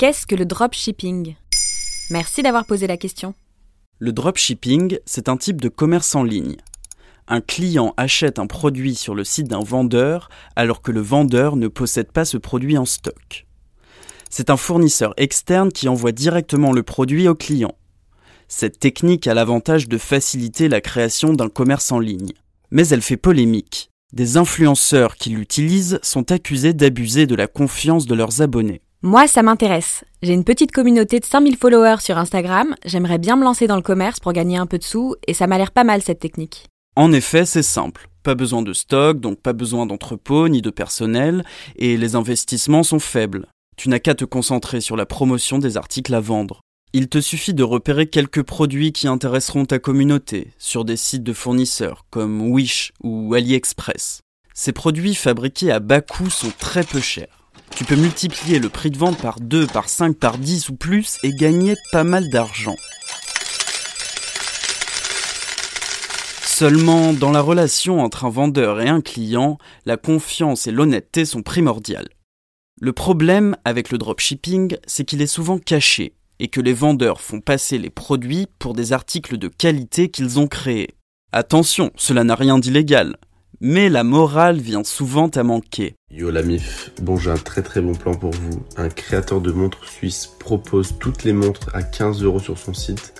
Qu'est-ce que le dropshipping? Merci d'avoir posé la question. Le dropshipping, c'est un type de commerce en ligne. Un client achète un produit sur le site d'un vendeur alors que le vendeur ne possède pas ce produit en stock. C'est un fournisseur externe qui envoie directement le produit au client. Cette technique a l'avantage de faciliter la création d'un commerce en ligne. Mais elle fait polémique. Des influenceurs qui l'utilisent sont accusés d'abuser de la confiance de leurs abonnés. Moi, ça m'intéresse. J'ai une petite communauté de 5000 followers sur Instagram, j'aimerais bien me lancer dans le commerce pour gagner un peu de sous, et ça m'a l'air pas mal cette technique. En effet, c'est simple. Pas besoin de stock, donc pas besoin d'entrepôt ni de personnel, et les investissements sont faibles. Tu n'as qu'à te concentrer sur la promotion des articles à vendre. Il te suffit de repérer quelques produits qui intéresseront ta communauté sur des sites de fournisseurs comme Wish ou AliExpress. Ces produits fabriqués à bas coût sont très peu chers. Tu peux multiplier le prix de vente par 2, par 5, par 10 ou plus et gagner pas mal d'argent. Seulement, dans la relation entre un vendeur et un client, la confiance et l'honnêteté sont primordiales. Le problème avec le dropshipping, c'est qu'il est souvent caché et que les vendeurs font passer les produits pour des articles de qualité qu'ils ont créés. Attention, cela n'a rien d'illégal, mais la morale vient souvent à manquer. Yo la mif, bon j'ai un très très bon plan pour vous. Un créateur de montres suisse propose toutes les montres à 15 euros sur son site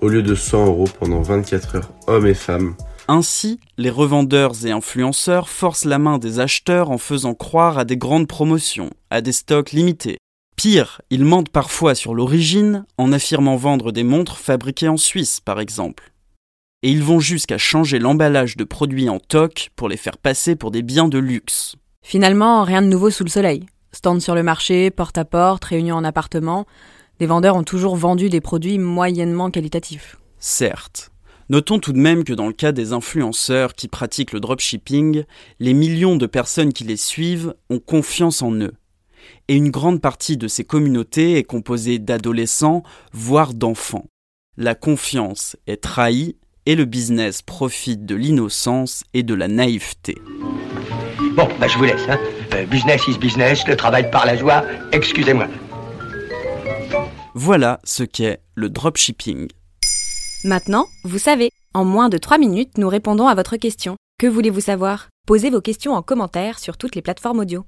au lieu de 100 euros pendant 24 heures, hommes et femmes. Ainsi, les revendeurs et influenceurs forcent la main des acheteurs en faisant croire à des grandes promotions, à des stocks limités. Pire, ils mentent parfois sur l'origine en affirmant vendre des montres fabriquées en Suisse, par exemple. Et ils vont jusqu'à changer l'emballage de produits en toc pour les faire passer pour des biens de luxe. Finalement, rien de nouveau sous le soleil. Stand sur le marché, porte à porte, réunion en appartement, les vendeurs ont toujours vendu des produits moyennement qualitatifs. Certes, Notons tout de même que dans le cas des influenceurs qui pratiquent le dropshipping, les millions de personnes qui les suivent ont confiance en eux. Et une grande partie de ces communautés est composée d'adolescents, voire d'enfants. La confiance est trahie et le business profite de l'innocence et de la naïveté. Bon, bah je vous laisse. Hein. Euh, business is business, le travail par la joie, excusez-moi. Voilà ce qu'est le dropshipping. Maintenant, vous savez, en moins de 3 minutes, nous répondons à votre question. Que voulez-vous savoir? Posez vos questions en commentaire sur toutes les plateformes audio.